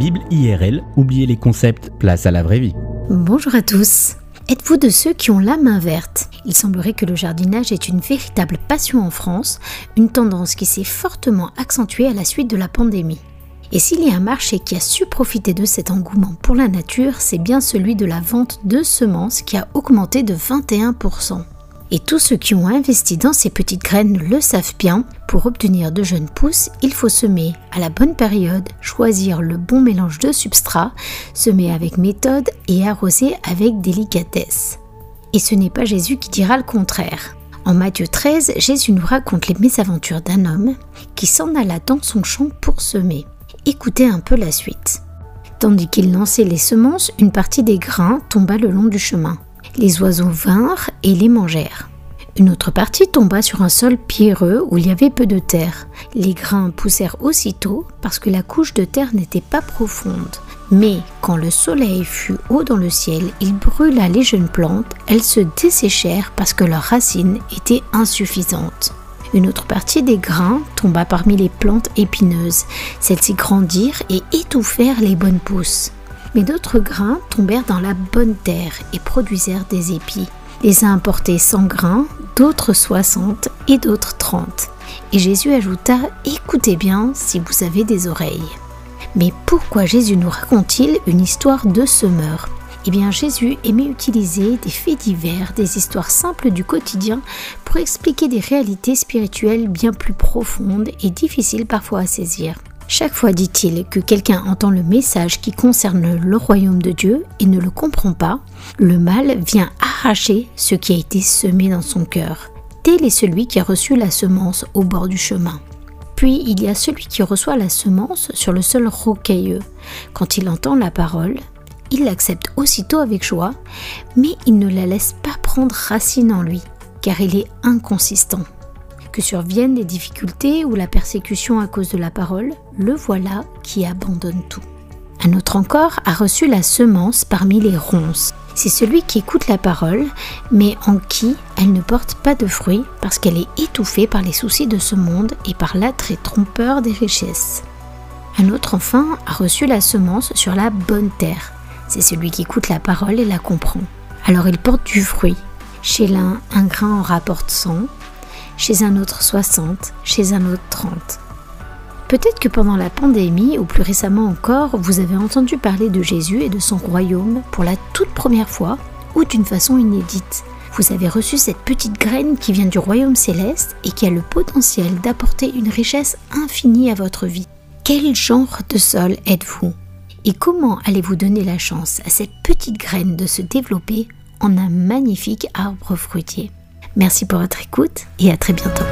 Bible IRL, oubliez les concepts, place à la vraie vie. Bonjour à tous. Êtes-vous de ceux qui ont la main verte? Il semblerait que le jardinage est une véritable passion en France, une tendance qui s'est fortement accentuée à la suite de la pandémie. Et s'il y a un marché qui a su profiter de cet engouement pour la nature, c'est bien celui de la vente de semences qui a augmenté de 21%. Et tous ceux qui ont investi dans ces petites graines le savent bien, pour obtenir de jeunes pousses, il faut semer à la bonne période, choisir le bon mélange de substrat, semer avec méthode et arroser avec délicatesse. Et ce n'est pas Jésus qui dira le contraire. En Matthieu 13, Jésus nous raconte les mésaventures d'un homme qui s'en alla dans son champ pour semer. Écoutez un peu la suite. Tandis qu'il lançait les semences, une partie des grains tomba le long du chemin. Les oiseaux vinrent et les mangèrent. Une autre partie tomba sur un sol pierreux où il y avait peu de terre. Les grains poussèrent aussitôt parce que la couche de terre n'était pas profonde. Mais quand le soleil fut haut dans le ciel, il brûla les jeunes plantes, elles se desséchèrent parce que leurs racines étaient insuffisantes. Une autre partie des grains tomba parmi les plantes épineuses. Celles-ci grandirent et étouffèrent les bonnes pousses mais d'autres grains tombèrent dans la bonne terre et produisèrent des épis. Les uns portaient 100 grains, d'autres 60 et d'autres 30. Et Jésus ajouta, Écoutez bien si vous avez des oreilles. Mais pourquoi Jésus nous raconte-t-il une histoire de semeur? Eh bien, Jésus aimait utiliser des faits divers, des histoires simples du quotidien pour expliquer des réalités spirituelles bien plus profondes et difficiles parfois à saisir. Chaque fois, dit-il, que quelqu'un entend le message qui concerne le royaume de Dieu et ne le comprend pas, le mal vient arracher ce qui a été semé dans son cœur. Tel est celui qui a reçu la semence au bord du chemin. Puis il y a celui qui reçoit la semence sur le sol rocailleux. Quand il entend la parole, il l'accepte aussitôt avec joie, mais il ne la laisse pas prendre racine en lui, car il est inconsistant que surviennent les difficultés ou la persécution à cause de la parole, le voilà qui abandonne tout. Un autre encore a reçu la semence parmi les ronces. C'est celui qui écoute la parole, mais en qui elle ne porte pas de fruits parce qu'elle est étouffée par les soucis de ce monde et par l'attrait trompeur des richesses. Un autre enfin a reçu la semence sur la bonne terre. C'est celui qui écoute la parole et la comprend. Alors il porte du fruit. Chez l'un, un grain en rapporte 100, chez un autre 60, chez un autre 30. Peut-être que pendant la pandémie, ou plus récemment encore, vous avez entendu parler de Jésus et de son royaume pour la toute première fois, ou d'une façon inédite. Vous avez reçu cette petite graine qui vient du royaume céleste et qui a le potentiel d'apporter une richesse infinie à votre vie. Quel genre de sol êtes-vous? Et comment allez-vous donner la chance à cette petite graine de se développer en un magnifique arbre fruitier? Merci pour votre écoute et à très bientôt.